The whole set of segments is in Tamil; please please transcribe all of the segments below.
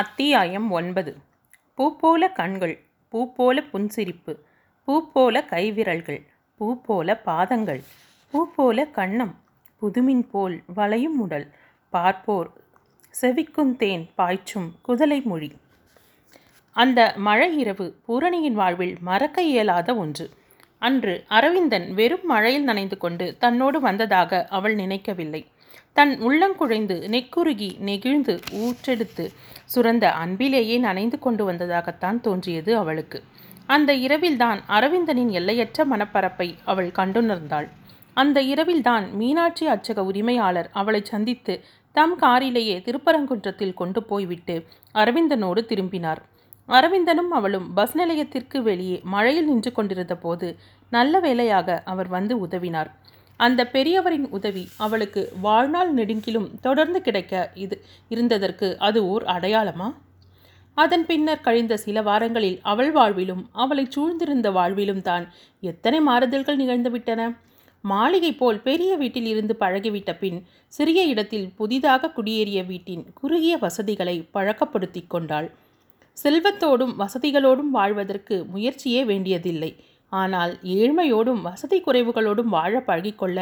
அத்தியாயம் ஒன்பது. பூ போல கண்கள் பூ போல புன்சிரிப்பு பூ போல கைவிரல்கள் பூ போல பாதங்கள் பூ போல கண்ணம் புதுமின் போல் வளையும் உடல் பார்ப்போர் செவிக்கும் தேன் பாய்ச்சும் குதலை மொழி. அந்த மழை இரவு பூரணியின் வாழ்வில் மறக்க இயலாத ஒன்று. அன்று அரவிந்தன் வெறும் மழையில் நனைந்து கொண்டு தன்னோடு வந்ததாக அவள் நினைக்கவில்லை. தன் உள்ளங்குழைந்து நெக்குருகி நெகிழ்ந்து ஊற்றெடுத்து சுரந்த அன்பிலேயே நனைந்து கொண்டு வந்ததாகத்தான் தோன்றியது அவளுக்கு. அந்த இரவில்தான் அரவிந்தனின் எல்லையற்ற மனப்பரப்பை அவள் கண்டுணர்ந்தாள். அந்த இரவில்தான் மீனாட்சி அச்சக உரிமையாளர் அவளை சந்தித்து தம் காரிலேயே திருப்பரங்குன்றத்தில் கொண்டு போய்விட்டு அரவிந்தனோடு திரும்பினார். அரவிந்தனும் அவளும் பஸ் நிலையத்திற்கு வெளியே மழையில் நின்று கொண்டிருந்த போது நல்ல வேளையாக அவர் வந்து உதவினார். அந்த பெரியவரின் உதவி அவளுக்கு வாழ்நாள் நெடுங்கிலும் தொடர்ந்து கிடைக்க இது இருந்ததற்கு அது ஓர் அடையாளமா? அதன் பின்னர் கழிந்த சில வாரங்களில் அவள் வாழ்விலும் அவளை சூழ்ந்திருந்த வாழ்விலும் தான் எத்தனை மாறுதல்கள் நிகழ்ந்துவிட்டன? மாளிகை போல் பெரிய வீட்டில் இருந்து பழகிவிட்ட பின் சிறிய இடத்தில் புதிதாக குடியேறிய வீட்டின் குறுகிய வசதிகளை பழக்கப்படுத்தி கொண்டாள். செல்வத்தோடும் வசதிகளோடும் வாழ்வதற்கு முயற்சியே வேண்டியதில்லை. ஆனால் ஏழ்மையோடும் வசதி குறைவுகளோடும் வாழ பழகிக்கொள்ள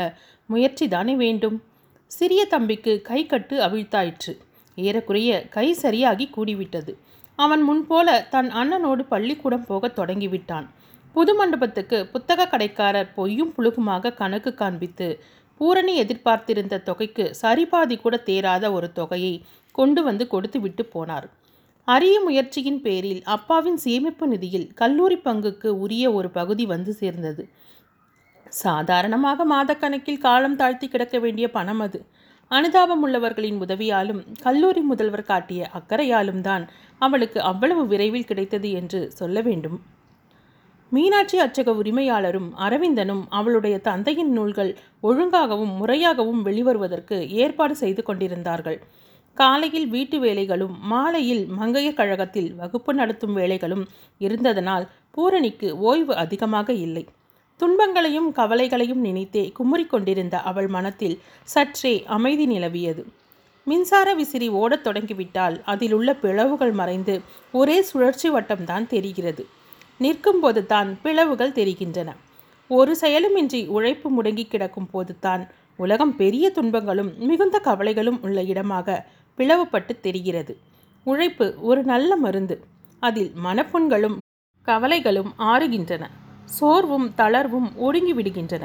முயற்சி தானே வேண்டும். சிறிய தம்பிக்கு கை கட்டு அவிழ்த்தாயிற்று. ஏறக்குறைய கை சரியாகி கூடிவிட்டது. அவன் முன்போல தன் அண்ணனோடு பள்ளிக்கூடம் போகத் தொடங்கிவிட்டான். புது மண்டபத்துக்கு புத்தக கடைக்காரர் பொய்யும் புழுகுமாக கணக்கு காண்பித்து பூரணி எதிர்பார்த்திருந்த தொகைக்கு சரிபாதி கூட தேராத ஒரு தொகையை கொண்டு வந்து கொடுத்து விட்டு போனார். அரிய முயற்சியின் பேரில் அப்பாவின் சேமிப்பு நிதியில் கல்லூரி பங்குக்கு உரிய ஒரு பகுதி வந்து சேர்ந்தது. சாதாரணமாக மாதக்கணக்கில் காலம் தாழ்த்தி கிடக்க வேண்டிய பணம் அது. அனுதாபம் உள்ளவர்களின் உதவியாலும் கல்லூரி முதல்வர் காட்டிய அக்கறையாலும் தான் அவளுக்கு அவ்வளவு விரைவில் கிடைத்தது என்று சொல்ல வேண்டும். மீனாட்சி அச்சக உரிமையாளரும் அரவிந்தனும் அவளுடைய தந்தையின் நூல்கள் ஒழுங்காகவும் முறையாகவும் வெளிவருவதற்கு ஏற்பாடு செய்து கொண்டிருந்தார்கள். காலையில் வீட்டு வேலைகளும் மாலையில் மங்கையர் கழகத்தில் வகுப்பு நடத்தும் வேலைகளும் இருந்ததனால் பூரணிக்கு ஓய்வு அதிகமாக இல்லை. துன்பங்களையும் கவலைகளையும் நினைத்தே குமுறிக் கொண்டிருந்த அவள் மனத்தில் சற்றே அமைதி நிலவியது. மின்சார விசிறி ஓடத் தொடங்கிவிட்டால் அதில் உள்ள பிளவுகள் மறைந்து ஒரே சுழற்சி வட்டம்தான் தெரிகிறது. நிற்கும்போது தான் பிளவுகள் தெரிகின்றன. ஒரு செயலுமின்றி உழைப்பு முடங்கி கிடக்கும் போது தான் உலகம் பெரிய துன்பங்களும் மிகுந்த கவலைகளும் உள்ள இடமாக பிளவுபட்டு தெரிகிறது. உழைப்பு ஒரு நல்ல மருந்து. அதில் மனப்புண்களும் கவலைகளும் ஆறுகின்றன. சோர்வும் தளர்வும் ஒடுங்கி விடுகின்றன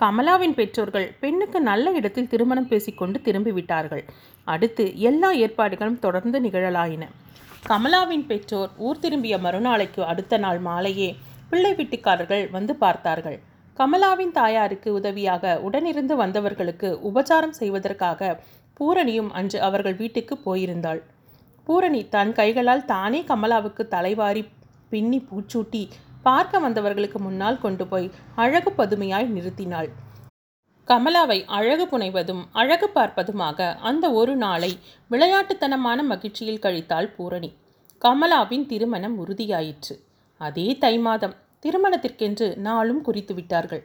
கமலாவின் பெற்றோர்கள் பெண்ணுக்கு நல்ல இடத்தில் திருமணம் பேசிக்கொண்டு திரும்பிவிட்டார்கள். அடுத்து எல்லா ஏற்பாடுகளும் தொடர்ந்து நிகழலாயின. கமலாவின் பெற்றோர் ஊர் திரும்பிய மறுநாளைக்கு அடுத்த நாள் மாலையே பிள்ளை வீட்டுக்காரர்கள் வந்து பார்த்தார்கள். கமலாவின் தாயாருக்கு உதவியாக உடனிருந்து வந்தவர்களுக்கு உபச்சாரம் செய்வதற்காக பூரணியும் அன்று அவர்கள் வீட்டுக்கு போயிருந்தாள். பூரணி தன் கைகளால் தானே கமலாவுக்கு தலைவாரி பின்னி பூச்சூட்டி பார்க்க வந்தவர்களுக்கு முன்னால் கொண்டு போய் அழகு பதுமையாய் நிறுத்தினாள். கமலாவை அழகு புனைவதும் அழகு பார்ப்பதுமாக அந்த ஒரு நாளை விளையாட்டுத்தனமான மகிழ்ச்சியில் கழித்தாள் பூரணி. கமலாவின் திருமணம் உறுதியாயிற்று. அதே தை மாதம் திருமணத்திற்கென்று நாளும் குறித்து விட்டார்கள்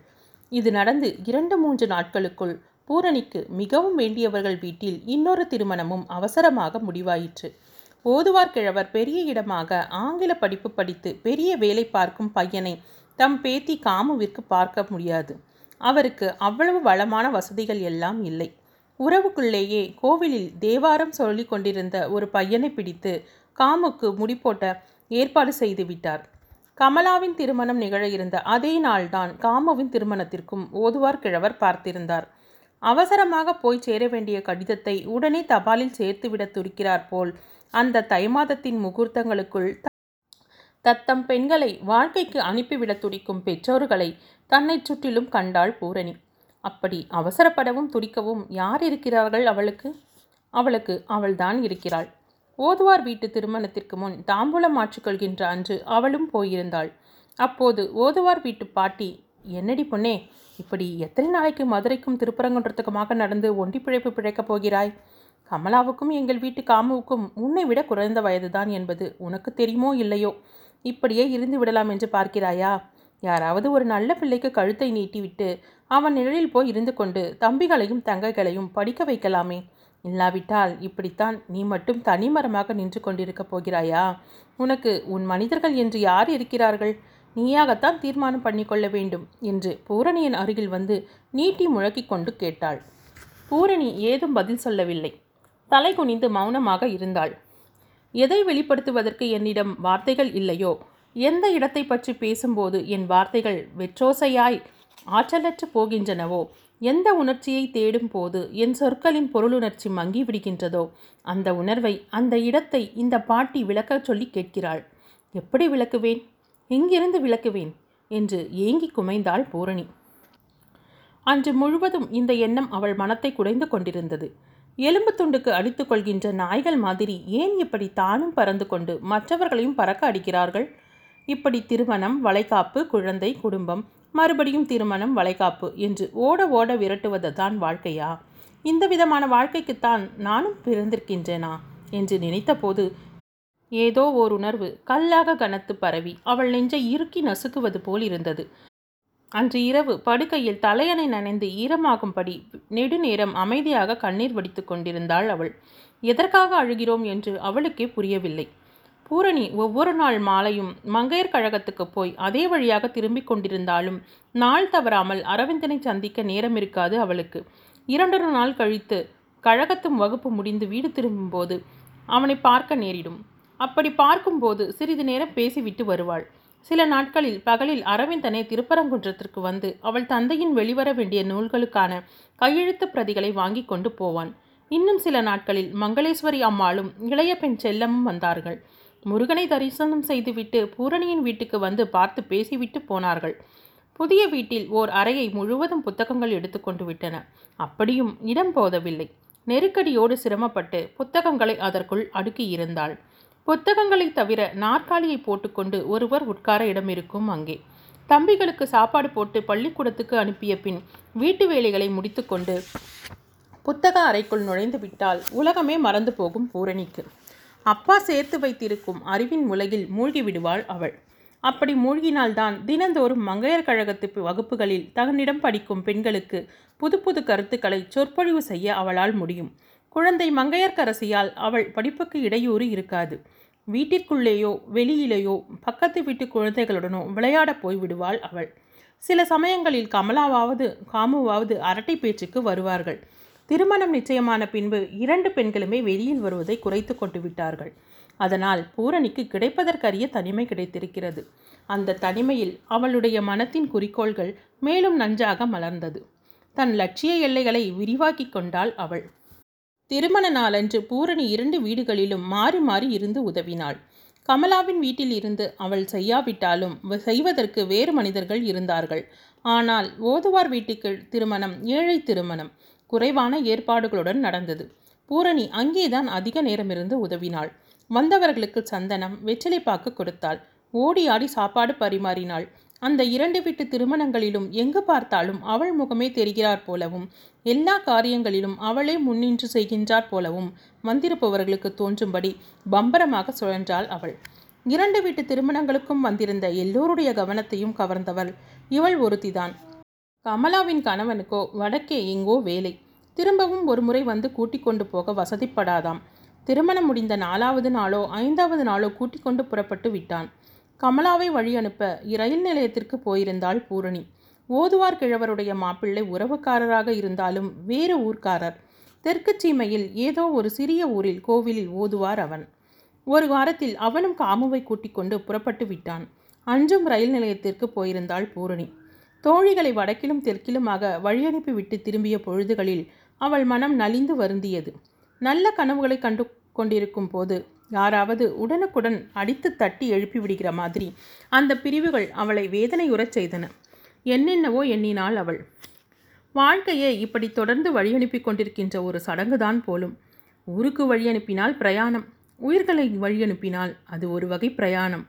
இது நடந்து இரண்டு மூன்று நாட்களுக்குள் பூரணிக்கு மிகவும் வேண்டியவர்கள் வீட்டில் இன்னொரு திருமணமும் அவசரமாக முடிவாயிற்று. ஓதுவார் கிழவர் பெரிய இடமாக ஆங்கில படிப்பு படித்து பெரிய வேலை பார்க்கும் பையனை தம் பேத்தி காமுவிற்கு பார்க்க முடியாது. அவருக்கு அவ்வளவு வளமான வசதிகள் எல்லாம் இல்லை. உறவுக்குள்ளேயே கோவிலில் தேவாரம் சொல்லி கொண்டிருந்த ஒரு பையனை பிடித்து காமுக்கு முடிப்போட்ட ஏற்பாடு செய்து விட்டார். கமலாவின் திருமணம் நிகழ இருந்த அதே நாள்தான் காமுவின் திருமணத்திற்கும் ஓதுவார் கிழவர் பார்த்திருந்தார். அவசரமாக போய் சேர வேண்டிய கடிதத்தை உடனே தபாலில் சேர்த்துவிட துடிக்கிறார் போல். அந்த தை மாதத்தின் முகூர்த்தங்களுக்குள் தத்தம் பெண்களை வாழ்க்கைக்கு அனுப்பிவிட துடிக்கும் பெற்றோர்களை தன்னை சுற்றிலும் கண்டாள் பூரணி. அப்படி அவசரப்படவும் துடிக்கவும் யார் இருக்கிறார்கள் அவளுக்கு? அவளுக்கு அவள்தான் இருக்கிறாள். ஓதுவார் வீட்டு திருமணத்திற்கு முன் தாம்பூலம் மாற்றிக்கொள்கின்ற அன்று அவளும் போயிருந்தாள். அப்போது ஓதுவார் வீட்டு பாட்டி என்னடி பொண்ணே இப்படி எத்தனை நாளைக்கு மதுரைக்கும் திருப்பரங்குன்றத்துக்குமாக நடந்து ஒண்டி பிழைப்பு பிழைக்கப் போகிறாய்? கமலாவுக்கும் எங்கள் வீட்டு காமுவுக்கும் உன்னை விட குறைந்த வயதுதான் என்பது உனக்கு தெரியுமோ இல்லையோ? இப்படியே இருந்து விடலாம் என்று பார்க்கிறாயா? யாராவது ஒரு நல்ல பிள்ளைக்கு கழுத்தை நீட்டிவிட்டு அவன் நிழலில் போய் இருந்து கொண்டு தம்பிகளையும் தங்கைகளையும் படிக்க வைக்கலாமே. இல்லாவிட்டால் இப்படித்தான் நீ மட்டும் தனிமரமாக நின்று கொண்டிருக்கப் போகிறாயா? உனக்கு உன் மனிதர்கள் என்று யார் இருக்கிறார்கள்? நீயாகத்தான் தீர்மானம் பண்ணிக்கொள்ள வேண்டும் என்று பூரணியின் அருகில் வந்து நீட்டி முழக்கிக் கொண்டு கேட்டாள். பூரணி ஏதும் பதில் சொல்லவில்லை. தலை குனிந்து மௌனமாக இருந்தாள். எதை வெளிப்படுத்துவதற்கு என்னிடம் வார்த்தைகள் இல்லையோ? எந்த இடத்தை பற்றி பேசும்போது என் வார்த்தைகள் வெற்றோசையாய் ஆற்றலற்று போகின்றனவோ? எந்த உணர்ச்சியை தேடும் போது என் சொற்களின் பொருளுணர்ச்சி மங்கி விடுகின்றதோ? அந்த உணர்வை அந்த இடத்தை இந்த பாட்டி விளக்கச் சொல்லி கேட்கிறாள். எப்படி விளக்குவேன்? எங்கிருந்து விளக்குவேன் என்று ஏங்கி குமைந்தாள் பூரணி. அன்று முழுவதும் இந்த எண்ணம் அவள் மனத்தை குடைந்து கொண்டிருந்தது. எலும்பு துண்டுக்கு அடித்து கொள்கின்ற நாய்கள் மாதிரி ஏன் இப்படி தானும் பறந்து கொண்டு மற்றவர்களையும் பறக்க அடிக்கிறார்கள்? இப்படி திருமணம் வளைகாப்பு குழந்தை குடும்பம் மறுபடியும் திருமணம் வளைகாப்பு என்று ஓட ஓட விரட்டுவது தான் வாழ்க்கையா? இந்த விதமான வாழ்க்கைக்குத்தான் நானும் பிறந்திருக்கின்றேனா? என்று நினைத்தபோது ஏதோ ஓர் உணர்வு. கல்லாக கனத்து பரவி அவள் நெஞ்சை இறுக்கி நசுக்குவது போல் இருந்தது. அன்று இரவு படுக்கையில் தலையணை நனைந்து ஈரமாகும்படி நெடுநேரம் அமைதியாக கண்ணீர் வடித்து கொண்டிருந்தாள் அவள். எதற்காக அழுகிறோம்? என்று அவளுக்கே புரியவில்லை. பூரணி ஒவ்வொரு நாள் மாலையும் மங்கையர் கழகத்துக்கு போய் அதே வழியாக திரும்பிக் கொண்டிருந்தாலும் நாள் தவறாமல் அரவிந்தனை சந்திக்க நேரம் இருக்காது அவளுக்கு. இரண்டொரு நாள் கழித்து கழகத்தும் வகுப்பு முடிந்து வீடு திரும்பும்போது அவனை பார்க்க நேரிடும். அப்படி பார்க்கும்போது சிறிது நேரம் பேசிவிட்டு வருவாள். சில நாட்களில் பகலில் அரவிந்தனை திருப்பரங்குன்றத்திற்கு வந்து அவள் தந்தையின் வெளிவர வேண்டிய நூல்களுக்கான கையெழுத்து பிரதிகளை வாங்கி கொண்டு போவான். இன்னும் சில நாட்களில் மங்களேஸ்வரி அம்மாளும் இளைய பெண் செல்லமும் வந்தார்கள். முருகனை தரிசனம் செய்துவிட்டு பூரணியின் வீட்டுக்கு வந்து பார்த்து பேசிவிட்டு போனார்கள். புதிய வீட்டில் ஓர் அறையை முழுவதும் புத்தகங்கள் எடுத்துக்கொண்டு விட்டன. அப்படியும் இடம் போதவில்லை. நெருக்கடியோடு சிரமப்பட்டு புத்தகங்களை அதற்குள் அடுக்கியிருந்தாள் புத்தகங்களை தவிர நாற்காலியை போட்டுக்கொண்டு ஒருவர் உட்கார இடம் இருக்கும் அங்கே. தம்பிகளுக்கு சாப்பாடு போட்டு பள்ளிக்கூடத்துக்கு அனுப்பிய பின் வீட்டு வேலைகளை முடித்துக்கொண்டு புத்தக அறைக்குள் நுழைந்து விட்டால் உலகமே மறந்து போகும் பூரணிக்கு. அப்பா சேர்த்து வைத்திருக்கும் அறிவின் உலகில் மூழ்கி விடுவாள் அவள். அப்படி மூழ்கினால்தான் தினந்தோறும் மங்கையர் கழகத்து வகுப்புகளில் தன்னிடம் படிக்கும் பெண்களுக்கு புது புது கருத்துக்களை சொற்பொழிவு செய்ய அவளால் முடியும். குழந்தை மங்கையர்க்கரசியால் அவள் படிப்புக்கு இடையூறு இருக்காது. வீட்டிற்குள்ளேயோ வெளியிலேயோ பக்கத்து வீட்டு குழந்தைகளுடனோ விளையாட போய் விடுவாள் அவள். சில சமயங்களில் கமலாவாவது காமுவாவது அரட்டை பேச்சுக்கு வருவார்கள். திருமணம் நிச்சயமான பின்பு இரண்டு பெண்களுமே வெளியில் வருவதை குறைத்து கொண்டு விட்டார்கள். அதனால் பூரணிக்கு கிடைப்பதற்கரிய தனிமை கிடைத்திருக்கிறது. அந்த தனிமையில் அவளுடைய மனத்தின் குறிக்கோள்கள் மேலும் நன்றாக மலர்ந்தது. தன் லட்சிய எல்லைகளை விரிவாக்கி கொண்டாள் அவள். திருமண நாளன்று பூரணி இரண்டு வீடுகளிலும் மாறி மாறி இருந்து உதவினாள். கமலாவின் வீட்டில் இருந்து அவள் செய்யாவிட்டாலும் செய்வதற்கு வேறு மனிதர்கள் இருந்தார்கள். ஆனால் ஓதுவார் வீட்டுக்கு திருமணம் ஏழை திருமணம் குறைவான ஏற்பாடுகளுடன் நடந்தது. பூரணி அங்கேதான் அதிக நேரமிருந்து உதவினாள். வந்தவர்களுக்கு சந்தனம் வெற்றிலைப்பாக்கு கொடுத்தாள். ஓடி ஆடி சாப்பாடு பரிமாறினாள். அந்த இரண்டு வீட்டு திருமணங்களிலும் எங்கு பார்த்தாலும் அவள் முகமே தெரிகிறார் போலவும் எல்லா காரியங்களிலும் அவளே முன்னின்று செய்கின்றாற் போலவும் வந்திருப்பவர்களுக்கு தோன்றும்படி பம்பரமாக சுழன்றாள் அவள். இரண்டு வீட்டு திருமணங்களுக்கும் வந்திருந்த எல்லோருடைய கவனத்தையும் கவர்ந்தவள் இவள் ஒருத்திதான். கமலாவின் கணவனுக்கோ வடக்கே எங்கோ வேலை. திரும்பவும் ஒரு முறை வந்து கூட்டிக் கொண்டு போக வசதிப்படாதாம். திருமணம் முடிந்த நாலாவது நாளோ ஐந்தாவது நாளோ கூட்டிக் கொண்டு புறப்பட்டு விட்டான். கமலாவை வழி அனுப்ப ரயில் நிலையத்திற்கு போயிருந்தாள் பூரணி. ஓதுவார் கிழவருடைய மாப்பிள்ளை உறவுக்காரராக இருந்தாலும் வேறு ஊர்க்காரர். தெற்கு சீமையில் ஏதோ ஒரு சிறிய ஊரில் கோவிலில் ஓதுவார் அவன். ஒரு வாரத்தில் அவனும் காமுவை கூட்டிக் கொண்டு புறப்பட்டு விட்டான். அன்றும் ரயில் நிலையத்திற்கு போயிருந்தாள் பூரணி. தோழிகளை வடக்கிலும் தெற்கிலுமாக வழியனுப்பி விட்டு திரும்பிய பொழுதுகளில் அவள் மனம் நலிந்து வருந்தியது. நல்ல கனவுகளை கண்டு கொண்டிருக்கும் போது யாராவது உடனுக்குடன் அடித்து தட்டி எழுப்பி விடுகிற மாதிரி அந்த பிரிவுகள் அவளை வேதனையுறச் செய்தன. என்னென்னவோ எண்ணினாள் அவள். வாழ்க்கையை இப்படி தொடர்ந்து வழியனுப்பி கொண்டிருக்கின்ற ஒரு சடங்குதான் போலும். ஊருக்கு வழியனுப்பினால் பிரயாணம் உயிர்களை வழியனுப்பினால் அது ஒரு வகை பிரயாணம்.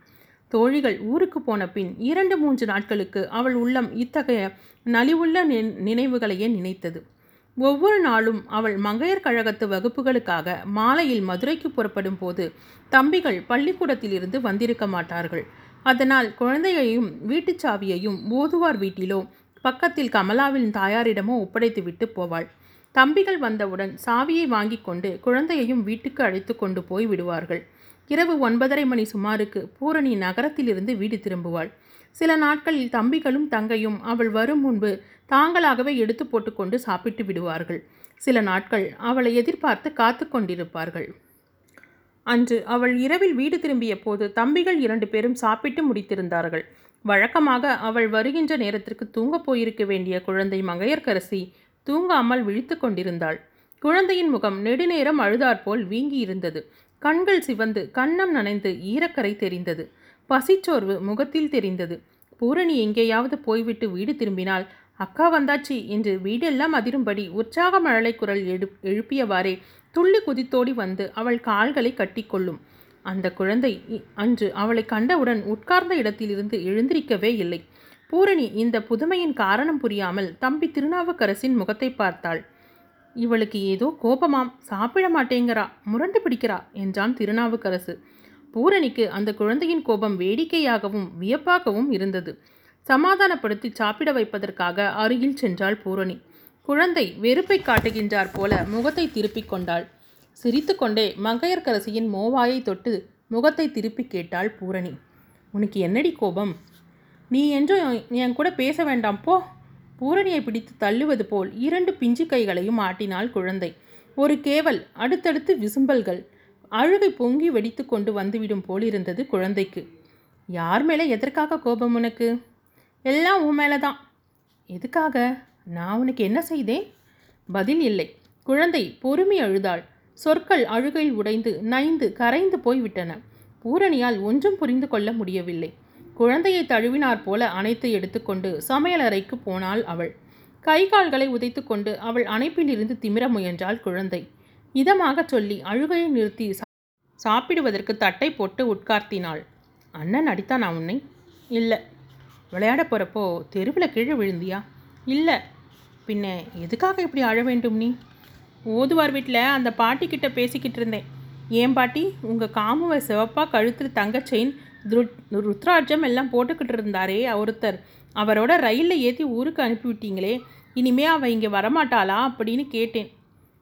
தோழிகள் ஊருக்கு போன பின் இரண்டு மூன்று நாட்களுக்கு அவள் உள்ளம் இத்தகைய நலிவுள்ள நினைவுகளையே நினைத்தது. ஒவ்வொரு நாளும் அவள் மங்கையர் கழகத்து வகுப்புகளுக்காக மாலையில் மதுரைக்கு புறப்படும் போது தம்பிகள் பள்ளிக்கூடத்திலிருந்து வந்திருக்க மாட்டார்கள். அதனால் குழந்தையையும் வீட்டுச் சாவியையும் ஓதுவார் வீட்டிலோ பக்கத்தில் கமலாவின் தாயாரிடமோ ஒப்படைத்து விட்டு போவாள். தம்பிகள் வந்தவுடன் சாவியை வாங்கி கொண்டு குழந்தையையும் வீட்டுக்கு அழைத்து கொண்டு போய் விடுவார்கள். இரவு ஒன்பதரை மணி சுமாருக்கு பூரணி நகரத்திலிருந்து வீடு திரும்புவாள். சில நாட்களில் தம்பிகளும் தங்கையும் அவள் வரும் முன்பு தாங்களாகவே எடுத்து போட்டுக்கொண்டு சாப்பிட்டு விடுவார்கள். சில நாட்கள் அவளை எதிர்பார்த்து காத்து கொண்டிருப்பார்கள். அன்று அவள் இரவில் வீடு திரும்பிய போது தம்பிகள் இரண்டு பேரும் சாப்பிட்டு முடித்திருந்தார்கள். வழக்கமாக அவள் வருகின்ற நேரத்திற்கு தூங்கப் போயிருக்க வேண்டிய குழந்தை மங்கையர்க்கரசி தூங்காமல் விழித்து கொண்டிருந்தாள். குழந்தையின் முகம் நெடுநேரம் அழுதாற்போல் வீங்கி இருந்தது கண்கள் சிவந்து கன்னம் நனைந்து ஈரக்கரை தெரிந்தது. பசிச்சோர்வு முகத்தில் தெரிந்தது. பூரணி எங்கேயாவது போய்விட்டு வீடு திரும்பினால் அக்கா வந்தாச்சி என்று வீடெல்லாம் அதிரும்படி உற்சாக மழலை குரல் எழு எழுப்பியவாறே துள்ளி குதித்தோடி வந்து அவள் கால்களை கட்டிக்கொள்ளும். அந்த குழந்தை அன்று அவளை கண்டவுடன் உட்கார்ந்த இடத்திலிருந்து எழுந்திருக்கவே இல்லை. பூரணி இந்த புதுமையின் காரணம் புரியாமல் தம்பி திருநாவுக்கரசின் முகத்தை பார்த்தாள். இவளுக்கு ஏதோ கோபமாம் சாப்பிட மாட்டேங்கிறா முரண்டு பிடிக்கிறா என்றான் திருநாவுக்கரசு. பூரணிக்கு அந்த குழந்தையின் கோபம் வேடிக்கையாகவும் வியப்பாகவும் இருந்தது. சமாதானப்படுத்தி சாப்பிட வைப்பதற்காக அருகில் சென்றாள் பூரணி. குழந்தை வெறுப்பை காட்டுகின்றார் போல முகத்தை திருப்பிக் கொண்டாள். சிரித்துக்கொண்டே மங்கையர்க்கரசியின் மோவாயை தொட்டு முகத்தை திருப்பி கேட்டாள் பூரணி. உனக்கு என்னடி கோபம்? நீ என்றும் என் கூட பேச வேண்டாம் போ. பூரணியை பிடித்து தள்ளுவது போல் இரண்டு பிஞ்சு கைகளையும் ஆட்டினாள் குழந்தை. ஒரு கேவல் அடுத்தடுத்து விசும்பல்கள் அழுகை பொங்கி வெடித்து கொண்டு வந்துவிடும் போல் இருந்தது குழந்தைக்கு. யார் மேலே எதற்காக கோபம் உனக்கு? எல்லாம் உன் மேலே தான் எதுக்காக? நான் உனக்கு என்ன செய்தேன்? பதில் இல்லை. குழந்தை பொறுமை அழுதாள். சொற்கள் அழுகையில் உடைந்து நைந்து கரைந்து போய்விட்டன. பூரணியால் ஒன்றும் புரிந்து கொள்ள முடியவில்லை. குழந்தையை தழுவினார் போல அனைத்து எடுத்துக்கொண்டு சமையலறைக்கு போனாள் அவள். கை கால்களை உதைத்துக்கொண்டு அவள் அணைப்பிலிருந்து திமிர முயன்றாள் குழந்தை. இதமாகச் சொல்லி அழுகையை நிறுத்தி சா- சாப்பிடுவதற்கு தட்டை போட்டு உட்கார்த்தினாள். அண்ணன் அடித்தானா உன்னை? இல்லை. விளையாட போகிறப்போ தெருவில் கீழே விழுந்தியா? இல்லை. பின்ன எதுக்காக இப்படி அழ வேண்டும் நீ? ஓதுவார் வீட்டில் அந்த பாட்டிக்கிட்ட பேசிக்கிட்டு இருந்தேன். ஏன் பாட்டி? உங்கள் காமுவை சிவப்பாக கழுத்தில் தங்க செயின் ருத்ராட்சம் எல்லாம் போட்டுக்கிட்டு இருந்தாரே ஒருத்தர். அவரோட ரயிலில் ஏற்றி ஊருக்கு அனுப்பிவிட்டீங்களே. இனிமே அவள் இங்கே வரமாட்டாளா அப்படின்னு கேட்டேன்.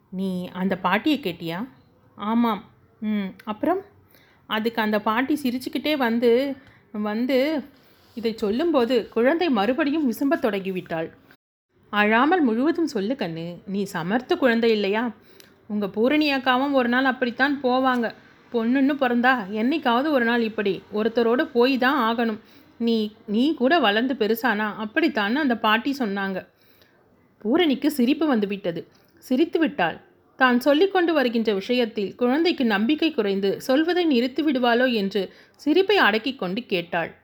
நீ அந்த பாட்டியை கேட்டியா? ஆமாம். ம். அப்புறம்? அதுக்கு அந்த பாட்டி சிரிச்சுக்கிட்டே வந்து வந்து இதை சொல்லும்போது குழந்தை மறுபடியும் விசும்பத் தொடங்கிவிட்டாள். அழாமல் முழுவதும் சொல்லு கண்ணு நீ சமர்த்த குழந்தை இல்லையா? உங்கள் பூரணி அக்காவும் ஒரு நாள் அப்படித்தான் போவாங்க. பொண்ணுன்னு பிறந்தா என்னைக்காவது ஒரு நாள் இப்படி. ஒருத்தரோடு போய் தான் ஆகணும். நீ நீ கூட வளர்ந்து பெருசானா? அப்படித்தான்னு அந்த பாட்டி சொன்னாங்க. பூரணிக்கு சிரிப்பு வந்துவிட்டது. சிரித்து விட்டாள். தான் சொல்லிக்கொண்டு வருகின்ற விஷயத்தில் குழந்தைக்கு நம்பிக்கை குறைந்து சொல்வதை நிறுத்தி விடுவாளோ? என்று சிரிப்பை அடக்கிக் கொண்டு கேட்டாள்.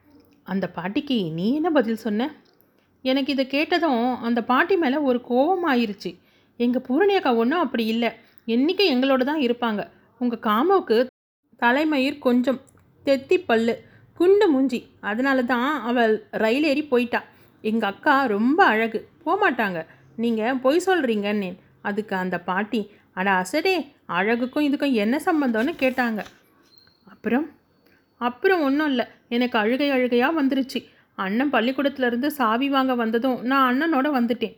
அந்த பாட்டிக்கு நீ என்ன பதில் சொன்ன? எனக்கு இதை கேட்டதும் அந்த பாட்டி மேலே ஒரு கோபம் ஆயிருச்சு எங்கள் பூரணியக்கா ஒன்றும் அப்படி இல்லை. என்றைக்கும் எங்களோட தான் இருப்பாங்க. உங்கள் காமோவுக்கு தலைமயிர் கொஞ்சம் தெத்தி பல்லு குண்டு மூஞ்சி. அதனால தான் அவள் ரயில் ஏறி போயிட்டா. எங்கள் அக்கா ரொம்ப அழகு. போகமாட்டாங்க நீங்கள் பொய் சொல்கிறீங்கன்னு அதுக்கு அந்த பாட்டி அட அசடே அழகுக்கும் இதுக்கும் என்ன சம்பந்தம்னு கேட்டாங்க. அப்புறம் அப்புறம் ஒன்றும் இல்லை. எனக்கு அழுகை அழுகையாக வந்துருச்சு. அண்ணன் பள்ளிக்கூடத்துலேருந்து சாவி வாங்க வந்ததும் நான் அண்ணனோட வந்துட்டேன்.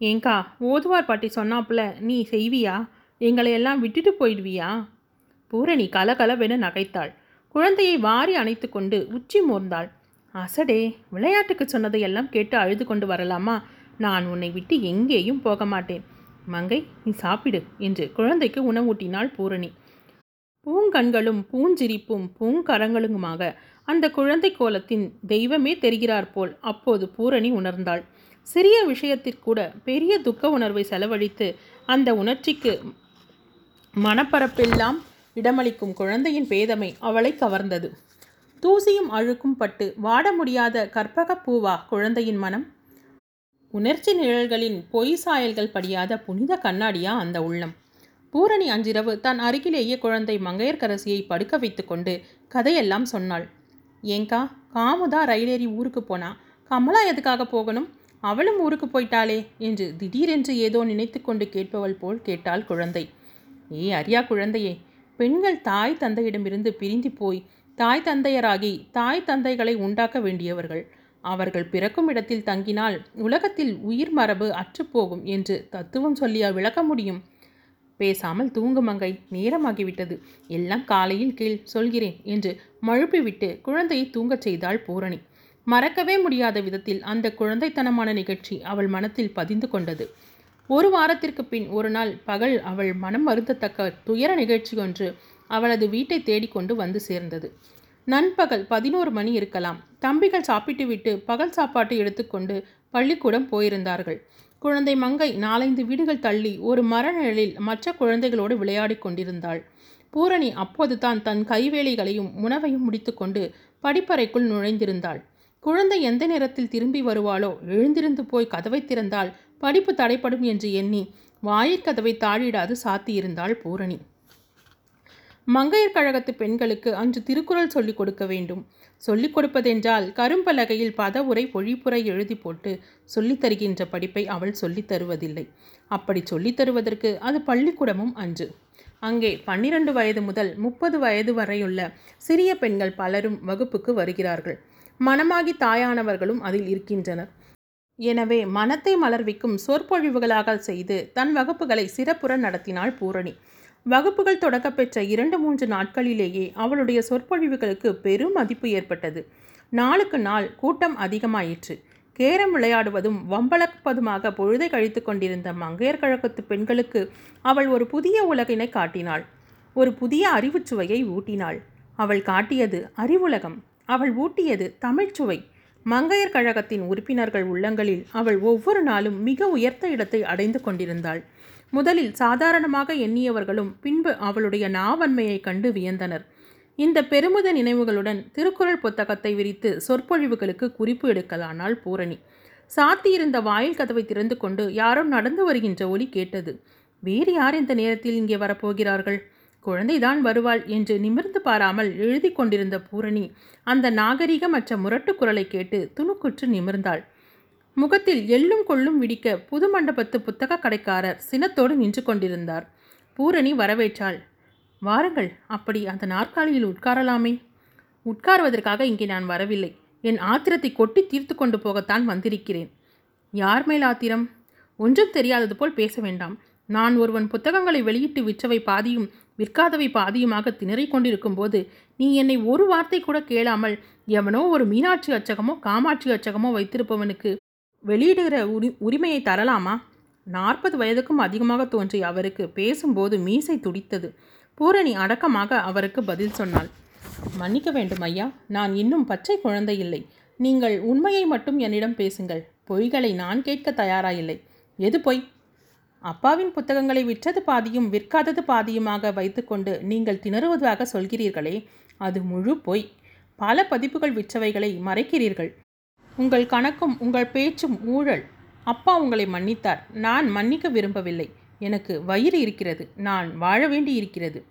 ஏங்கா ஓதுவார் பாட்டி சொன்னாப்புல நீ செய்வியா? எங்களை எல்லாம் விட்டுட்டு போயிடுவியா? பூரணி கலகலவென நகைத்தாள். குழந்தையை வாரி அணைத்து கொண்டு உச்சி மோர்ந்தாள். அசடே விளையாட்டுக்கு சொன்னதையெல்லாம் கேட்டு அழுது கொண்டு வரலாமா? நான் உன்னை விட்டு எங்கேயும் போக மாட்டேன். மங்கை நீ சாப்பிடு என்று குழந்தைக்கு உணவூட்டினாள் பூரணி. பூங்கண்களும் பூஞ்சிரிப்பும் பூங்கரங்களுமாக அந்த குழந்தை கோலத்தின் தெய்வமே தெரிகிறார் போல் அப்போது பூரணி உணர்ந்தாள். சிறிய விஷயத்திற்கூட பெரிய துக்க உணர்வை செலவழித்து அந்த உணர்ச்சிக்கு மனப்பரப்பெல்லாம் இடமளிக்கும் குழந்தையின் பேதமை அவளை கவர்ந்தது. தூசியும் அழுக்கும் பட்டு வாட முடியாத கற்பகப் பூவா குழந்தையின் மனம்? உணர்ச்சி நிழல்களின் பொய் சாயல்கள் படியாத புனித கண்ணாடியா அந்த உள்ளம்? பூரணி அன்றிரவு தன் அருகிலேயே குழந்தை மங்கையர்க்கரசியை படுக்க வைத்துக்கொண்டு கதையெல்லாம் சொன்னாள். ஏங்கா காமுதா ரயிலேறி ஊருக்கு போனா கமலா எதுக்காக போகணும்? அவளும் ஊருக்கு போயிட்டாளே என்று திடீரென்று ஏதோ நினைத்து கொண்டு கேட்பவள் போல் கேட்டாள் குழந்தை. ஏ அரியா குழந்தையே பெண்கள் தாய் தந்தையிடமிருந்து பிரிந்து போய் தாய் தந்தையராகி தாய் தந்தைகளை உண்டாக்க வேண்டியவர்கள். அவர்கள் பிறக்கும் இடத்தில் தங்கினால் உலகத்தில் உயிர் மரபு அற்றுப்போகும் என்று தத்துவம் சொல்லியா விளக்க முடியும்? பேசாமல் தூங்கு மங்கை நேரமாகிவிட்டது. எல்லாம் காலையில் கீழ் சொல்கிறேன் என்று மழுப்பிவிட்டு குழந்தையை தூங்கச் செய்தாள் பூரணி. மறக்கவே முடியாத விதத்தில் அந்த குழந்தைத்தனமான நிகழ்ச்சி அவள் மனத்தில் பதிந்து கொண்டது. ஒரு வாரத்திற்கு பின் ஒரு நாள் பகல் அவள் மனம் வருந்தத்தக்க துயர நிகழ்ச்சி ஒன்று அவளது வீட்டை தேடிக்கொண்டு வந்து சேர்ந்தது. நண்பகல் பதினோரு மணி இருக்கலாம். தம்பிகள் சாப்பிட்டுவிட்டு பகல் சாப்பாட்டை எடுத்துக்கொண்டு பள்ளிக்கூடம் போயிருந்தார்கள். குழந்தை மங்கை நாலைந்து வீடுகள் தள்ளி ஒரு மரநிழலில் மற்ற குழந்தைகளோடு விளையாடிக் கொண்டிருந்தாள். பூரணி அப்போது தான் தன் கைவேலைகளையும் உணவையும் முடித்துக்கொண்டு படிப்பறைக்குள் நுழைந்திருந்தாள். குழந்தை எந்த நேரத்தில் திரும்பி வருவாளோ எழுந்திருந்து போய் கதவை திறந்தால் படிப்பு தடைப்படும் என்று எண்ணி வாயிற்கதவை தாழிடாது சாத்தியிருந்தாள் பூரணி. மங்கையர் கழகத்து பெண்களுக்கு அன்று திருக்குறள் சொல்லிக் கொடுக்க வேண்டும். சொல்லிக் கொடுப்பதென்றால் கரும்பலகையில் பத உரை பொழிப்புரை எழுதி போட்டு சொல்லித் தருகின்ற படிப்பை அவள் சொல்லித் தருவதில்லை. அப்படி சொல்லித் தருவதற்கு அது பள்ளிக்கூடமும் அன்று. அங்கே பன்னிரண்டு வயது முதல் முப்பது வயது வரையுள்ள சிறிய பெண்கள் பலரும் வகுப்புக்கு வருகிறார்கள். மனமாகி தாயானவர்களும் அதில் இருக்கின்றனர். எனவே மனத்தை மலர்விக்கும் சொற்பொழிவுகளாக செய்து தன் வகுப்புகளை சிறப்புற நடத்தினாள் பூரணி. வகுப்புகள் தொடக்கப்பெற்ற இரண்டு மூன்று நாட்களிலேயே அவளுடைய சொற்பொழிவுகளுக்கு பெரும் மதிப்பு ஏற்பட்டது. நாளுக்கு நாள் கூட்டம் அதிகமாயிற்று. கேரம் விளையாடுவதும் வம்பளப்பதுமாக பொழுதை கழித்து கொண்டிருந்த மங்கையர் கழகத்து பெண்களுக்கு அவள் ஒரு புதிய உலகினை காட்டினாள். ஒரு புதிய அறிவுச்சுவையை ஊட்டினாள். அவள் காட்டியது அறிவுலகம். அவள் ஊட்டியது தமிழ்ச்சுவை. மங்கையர் கழகத்தின் உறுப்பினர்கள் உள்ளங்களில் அவள் ஒவ்வொரு நாளும் மிக உயர்ந்த இடத்தை அடைந்து கொண்டிருந்தாள். முதலில் சாதாரணமாக எண்ணியவர்களும் பின்பு அவளுடைய நாவன்மையை கண்டு வியந்தனர். இந்த பெருமித நினைவுகளுடன் திருக்குறள் புத்தகத்தை விரித்து சொற்பொழிவுகளுக்கு குறிப்பு எடுக்கலானால் பூரணி. சாத்தியிருந்த வாயில் கதவை திறந்து கொண்டு யாரும் நடந்து வருகின்ற ஒலி கேட்டது. வேறு யார் இந்த நேரத்தில் இங்கே வரப்போகிறார்கள்? குழந்தைதான் வருவாள் என்று நிமிர்ந்து பாராமல் எழுதி கொண்டிருந்த பூரணி அந்த நாகரிகமற்ற முரட்டு குரலை கேட்டு துணுக்குற்று நிமிர்ந்தாள். முகத்தில் எள்ளும் கொள்ளும் விடிக்க புது மண்டபத்து புத்தக கடைக்காரர் சினத்தோடு நின்று கொண்டிருந்தார். பூரணி வரவேற்றாள். வாருங்கள் அப்படி அந்த நாற்காலியில் உட்காரலாமே. உட்காருவதற்காக இங்கே நான் வரவில்லை. என் ஆத்திரத்தை கொட்டி தீர்த்து கொண்டு போகத்தான் வந்திருக்கிறேன். யார் மேல் ஆத்திரம்? ஒன்றும் தெரியாதது போல் பேச வேண்டாம். நான் ஒருவன் புத்தகங்களை வெளியிட்டு விற்றவை பாதியும் விற்காதவை பாதியுமாக திணறிக் கொண்டிருக்கும் போது நீ என்னை ஒரு வார்த்தை கூட கேளாமல் எவனோ ஒரு மீனாட்சி அச்சகமோ காமாட்சி அச்சகமோ வைத்திருப்பவனுக்கு வெளியிடுகிற உரி உரிமையை தரலாமா? நாற்பது வயதுக்கும் அதிகமாக தோன்றிய அவருக்கு பேசும்போது மீசை துடித்தது. பூரணி அடக்கமாக அவருக்கு பதில் சொன்னாள். மன்னிக்க வேண்டும் ஐயா நான் இன்னும் பச்சை குழந்தை இல்லை. நீங்கள் உண்மையை மட்டும் என்னிடம் பேசுங்கள். பொய்களை நான் கேட்க தயாராயில்லை. எது பொய்? அப்பாவின் புத்தகங்களை விற்றது பாதியும் விற்காதது பாதியுமாக வைத்துக்கொண்டு நீங்கள் திணறுவதாக சொல்கிறீர்களே அது முழு பொய். பல பதிப்புகள் விற்றவைகளை மறைக்கிறீர்கள். உங்கள் கணக்கும் உங்கள் பேச்சும் ஊழல். அப்பா உங்களை மன்னித்தார். நான் மன்னிக்க விரும்பவில்லை. எனக்கு வயிறு இருக்கிறது. நான் வாழ வேண்டி இருக்கிறது.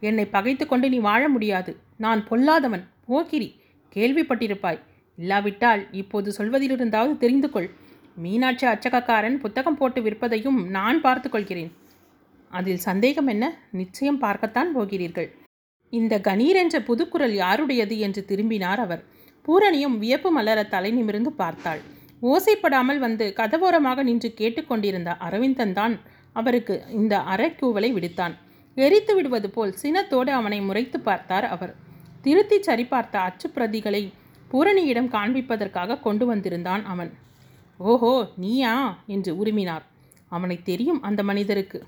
என்னை பகைத்து கொண்டு நீ வாழ முடியாது. நான் பொல்லாதவன். போக்கிரி. கேள்விப்பட்டிருப்பாய். இல்லாவிட்டால் இப்போது சொல்வதிலிருந்தாவது தெரிந்து கொள். மீனாட்சி அச்சகக்காரன் புத்தகம் போட்டு விற்பதையும் நான் பார்த்து கொள்கிறேன். அதில் சந்தேகம் என்ன? நிச்சயம் பார்க்கத்தான் போகிறீர்கள். இந்த கணீர் என்ற புதுக்குரல் யாருடையது என்று திரும்பினார் அவர். பூரணியும் வியப்பு மலர தலை நிமிர்ந்து பார்த்தாள். ஓசைப்படாமல் வந்து கதவோரமாக நின்று கேட்டுக்கொண்டிருந்த அரவிந்தன் தான் அவருக்கு இந்த அரைக்கூவலை விடுத்தான். எரித்து விடுவது போல் சினத்தோடு அவனை முறைத்து பார்த்தார் அவர். திருத்தி சரிபார்த்த அச்சுப்பிரதிகளை பூரணியிடம் காண்பிப்பதற்காக கொண்டு வந்திருந்தான் அவன். ஓஹோ நீயா? என்று உருமினார். அவனை தெரியும் அந்த மனிதருக்கு.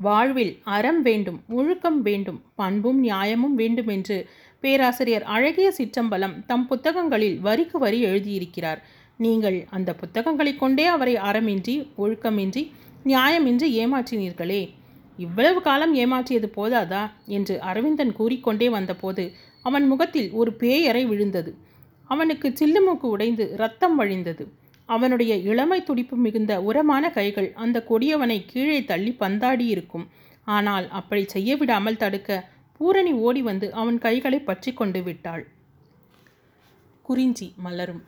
வாழ்வில் அறம் வேண்டும் ஒழுக்கம் வேண்டும் பண்பும் நியாயமும் வேண்டும் என்று பேராசிரியர் அழகிய சிற்றம்பலம் தம் புத்தகங்களில் வரிக்கு வரி எழுதியிருக்கிறார். நீங்கள் அந்த புத்தகங்களை கொண்டே அவரை அறமின்றி ஒழுக்கமின்றி நியாயமின்றி ஏமாற்றினீர்களே. இவ்வளவு காலம் ஏமாற்றியது போதாதா? என்று அரவிந்தன் கூறிக்கொண்டே வந்தபோது அவன் முகத்தில் ஒரு பேயறை விழுந்தது. அவனுக்கு சில்லுமூக்கு உடைந்து ரத்தம் வழிந்தது. அவனுடைய இளமை துடிப்பு மிகுந்த உரமான கைகள் அந்த கொடியவனை கீழே தள்ளி பந்தாடி இருக்கும் ஆனால் அப்படி செய்ய விடாமல் தடுக்க பூரணி ஓடி வந்து அவன் கைகளை பற்றி கொண்டு விட்டாள். குறிஞ்சி மலரும்.